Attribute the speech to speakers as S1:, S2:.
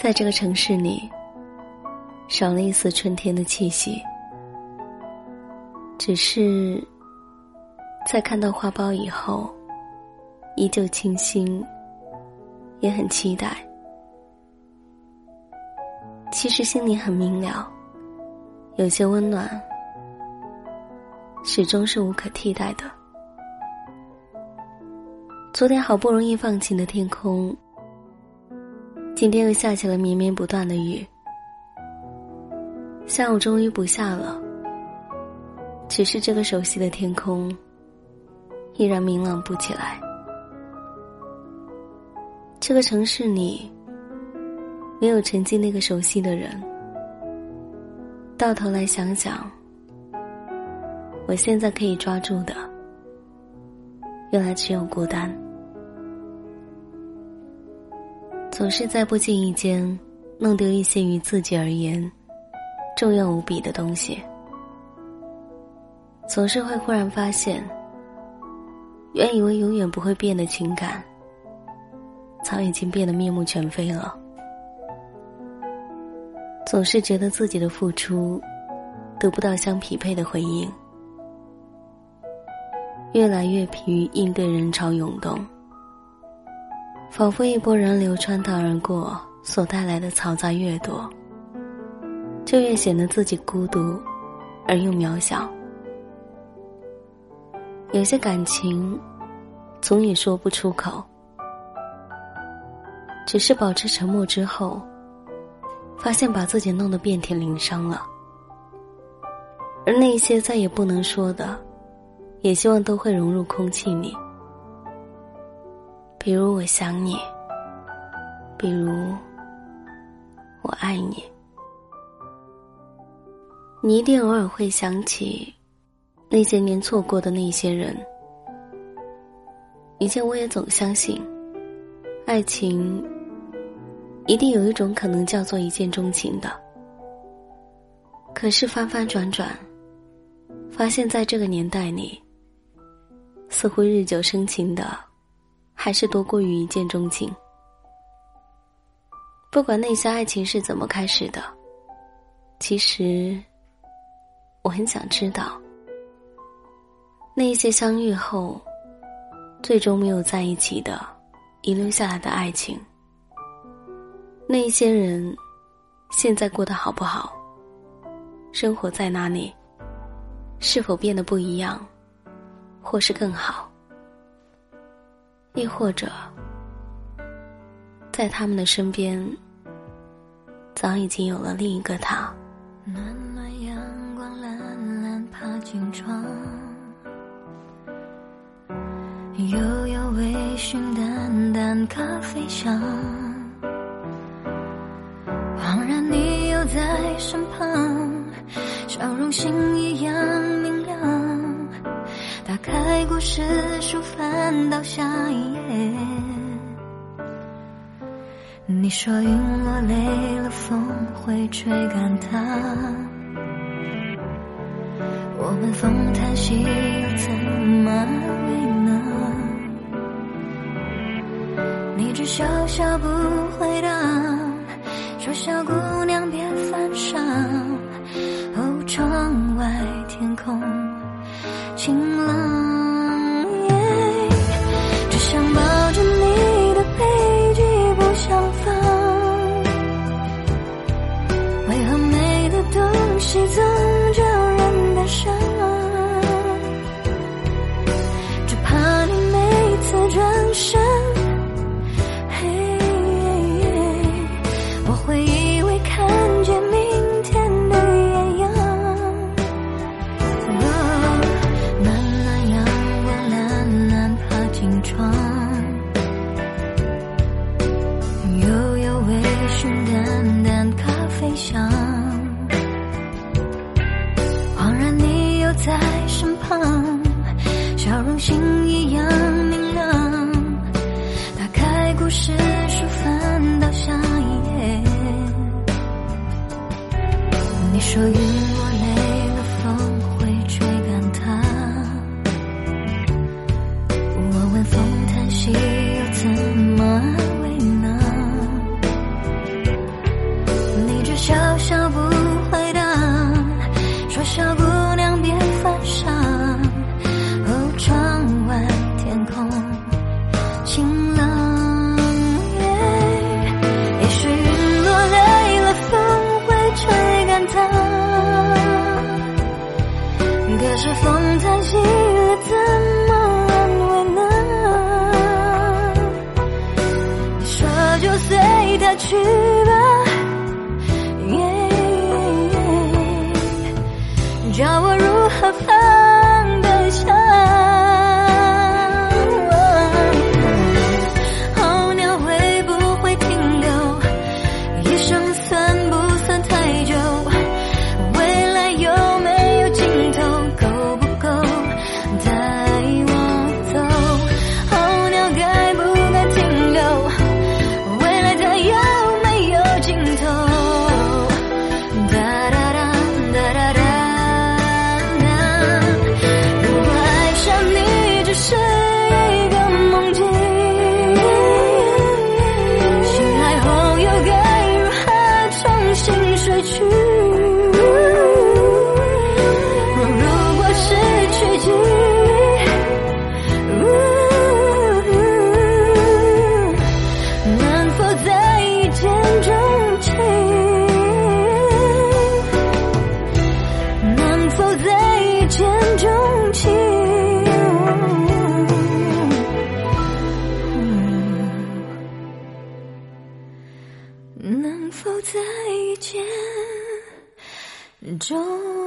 S1: 在这个城市里，少了一丝春天的气息。只是，在看到花苞以后，依旧清新，也很期待。其实心里很明了，有些温暖，始终是无可替代的。昨天好不容易放晴的天空，今天又下起了绵绵不断的雨。下午终于不下了，只是这个熟悉的天空依然明朗不起来。这个城市里没有曾经那个熟悉的人，到头来想想，我现在可以抓住的，原来只有孤单。总是在不经意间弄丢一些于自己而言重要无比的东西，总是会忽然发现，原以为永远不会变的情感，早已经变得面目全非了。总是觉得自己的付出得不到相匹配的回应，越来越疲于应对人潮涌动。仿佛一波人流穿堂而过，所带来的嘈杂越多，就越显得自己孤独而又渺小。有些感情，总也说不出口，只是保持沉默之后，发现把自己弄得遍体鳞伤了。而那些再也不能说的，也希望都会融入空气里。比如我想你，比如我爱你，你一定偶尔会想起那些年错过的那些人。以前我也总相信，爱情一定有一种可能叫做一见钟情的。可是翻翻转转，发现在这个年代里，似乎日久生情的。还是多过于一见钟情。不管那些爱情是怎么开始的，其实我很想知道，那一些相遇后，最终没有在一起的，遗留下来的爱情，那一些人现在过得好不好？生活在哪里？是否变得不一样，或是更好？亦或者，在他们的身边，早已经有了另一个他。
S2: 暖暖阳光，懒懒爬进窗，悠悠微醺，淡淡咖啡香。恍然你又在身旁，笑容星一样。开故事书，翻到下一页。你说云落累了，风会吹干它。我们风叹息，又怎么为呢？你只笑笑不回答，说小姑东西你说云落泪了风会吹干它我问风叹息又怎么安慰呢你着笑风叹息了怎么安慰呢？你说就随他去去就？